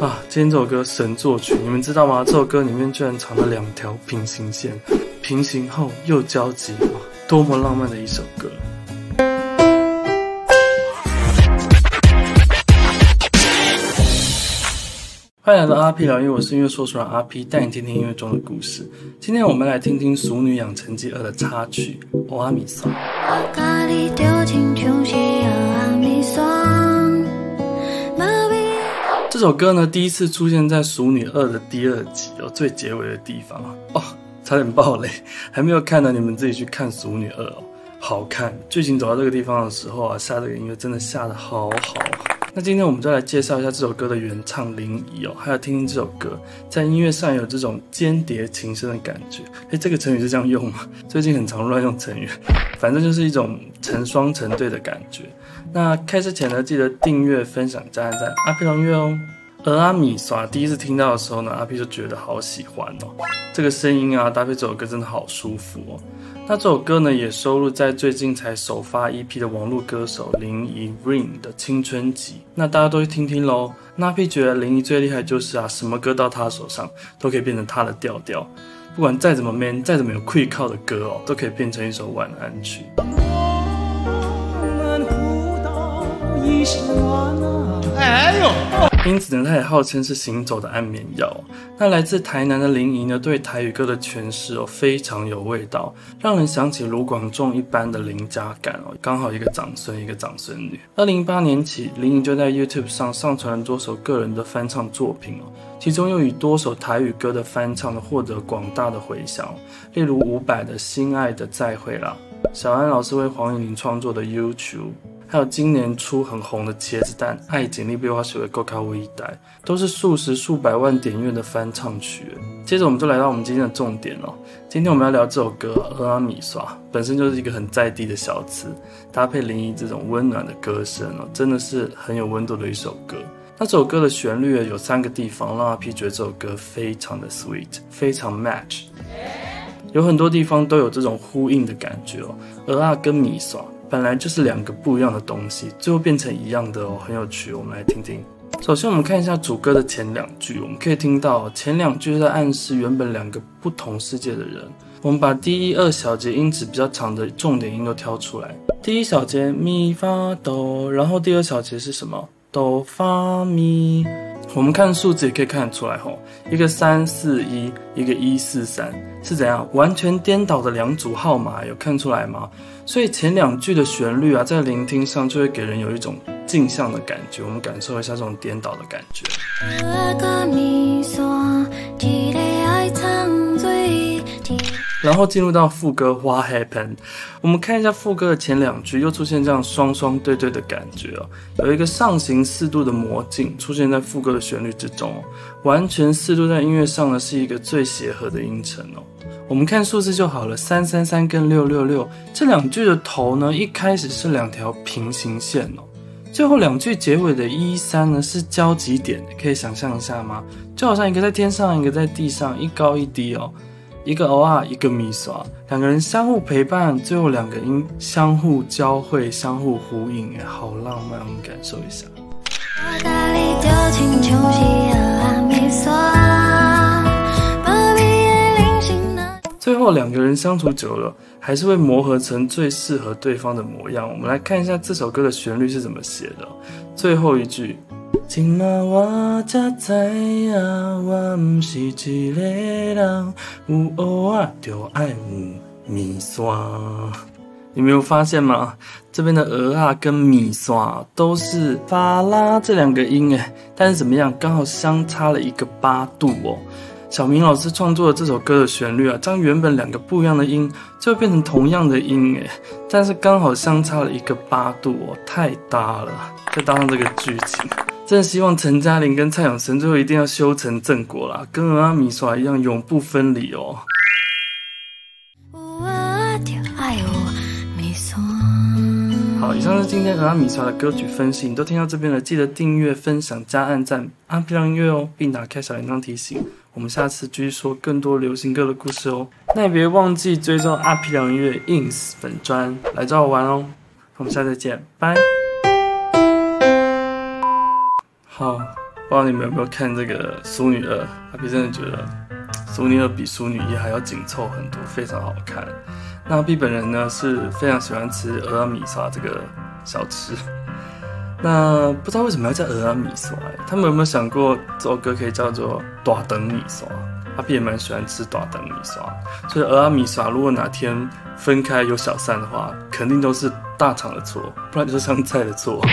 啊，今天这首歌神作曲，你们知道吗？这首歌里面居然藏了两条平行线，平行后又交集，哇，多么浪漫的一首歌！欢迎来到阿 P 聊音乐，我是音乐说书人阿 P，带你听听音乐中的故事。今天我们来听听《熟女养成记二》的插曲《欧阿米刷》。这首歌呢，第一次出现在《熟女二》的第二集哦，最结尾的地方哦，差点爆雷，还没有看的你们自己去看《熟女二》哦，好看。剧情走到这个地方的时候啊，下这个音乐真的下得好好。那今天我们就来介绍一下这首歌的原唱林沂哦，还有听听这首歌在音乐上有这种鶼鰈情深的感觉。哎，这个成语是这样用吗？最近很常乱用成语，反正就是一种成双成对的感觉。那开始前呢，记得订阅、分享、加按赞，阿 P 音乐哦。欧阿米莎第一次听到的时候呢，阿 P 就觉得好喜欢哦，这个声音啊，搭配这首歌真的好舒服哦。那这首歌呢，也收录在最近才首发 EP 的网络歌手林怡 Ring 的青春集。那大家都去听听喽。那阿 P 觉得林怡最厉害就是啊，什么歌到他手上都可以变成他的调调，不管再怎么 man，再怎么有 quick 靠的歌哦，都可以变成一首晚安曲。哎呦！因此呢，他也号称是行走的安眠药。那来自台南的林怡呢，对台语歌的诠释哦，非常有味道，让人想起卢广仲一般的邻家感哦。刚好一个长孙，一个长孙女。二零一八年起，林怡就在 YouTube 上上传了多首个人的翻唱作品哦，其中又以多首台语歌的翻唱呢，获得广大的回响，例如伍佰的心爱的再会啦，小安老师为黄韵玲创作的 YouTube。还有今年初很红的茄子蛋、爱情你比我喜欢更卡我一代，都是数十数百万点阅的翻唱曲。接着我们就来到我们今天的重点哦。今天我们要聊这首歌《阿米刷》，本身就是一个很在地的小词，搭配林沂这种温暖的歌声哦，真的是很有温度的一首歌。那这首歌的旋律有三个地方让阿 P 觉得这首歌非常的 sweet，非常 match，有很多地方都有这种呼应的感觉哦。欧阿跟米刷。本来就是两个不一样的东西，最后变成一样的哦，很有趣。我们来听听。首先，我们看一下主歌的前两句，我们可以听到前两句在暗示原本两个不同世界的人。我们把第一二小节音质比较长的重点音都挑出来。第一小节咪发哆，然后第二小节是什么？哆发咪。我们看数字也可以看得出来吼，一个三四一，一个一四三，是怎样完全颠倒的两组号码？有看出来吗？所以前两句的旋律啊，在聆听上就会给人有一种镜像的感觉。我们感受一下这种颠倒的感觉。然后进入到副歌，What happened？我们看一下副歌的前两句，又出现这样双双对对的感觉哦。有一个上行四度的魔镜出现在副歌的旋律之中，完全四度在音乐上呢是一个最协和的音程哦。我们看数字就好了，三三三跟六六六这两句的头呢，一开始是两条平行线哦，最后两句结尾的一三呢是交集点，可以想象一下吗？就好像一个在天上，一个在地上，一高一低哦。一个欧啊，一个米刷，两个人相互陪伴，最后两个音相互交汇，相互呼应，哎，好浪漫，我们感受一下。最后两个人相处久了，还是会磨合成最适合对方的模样。我们来看一下这首歌的旋律是怎么写的，最后一句。今晚我才知影，我不是一个人，有蚵仔就爱有米刷。你没有发现吗？这边的鹅”啊跟米刷都是发拉这两个音诶，但是怎么样？刚好相差了一个八度哦。小明老师创作的这首歌的旋律啊，将原本两个不一样的音，就变成同样的音诶，但是刚好相差了一个八度哦，太搭了。再搭上这个剧情。真的希望陈嘉玲跟蔡永生最后一定要修成正果啦，跟欧阿米莎一样永不分离哦。好，以上是今天欧阿米莎的歌曲分析，你都听到这边了，记得订阅、分享、加按赞，阿 P 音乐哦，并打开小铃铛提醒。我们下次继续说更多流行歌的故事哦。那也别忘记追踪阿皮良音乐 ins 粉专来找我玩哦。我们下次再见，拜。好，不知道你们有没有看这个《淑女二》？阿 P 真的觉得《淑女二》比《淑女一》还要紧凑很多，非常好看。那阿 P 本人呢是非常喜欢吃蚵仔米沙这个小吃。那不知道为什么要叫蚵仔米刷？他们有没有想过这首歌可以叫做大肠米沙？阿 P 也蛮喜欢吃大肠米沙，所以蚵仔米沙如果哪天分开有小三的话，肯定都是大肠的错，不然就是香菜的错。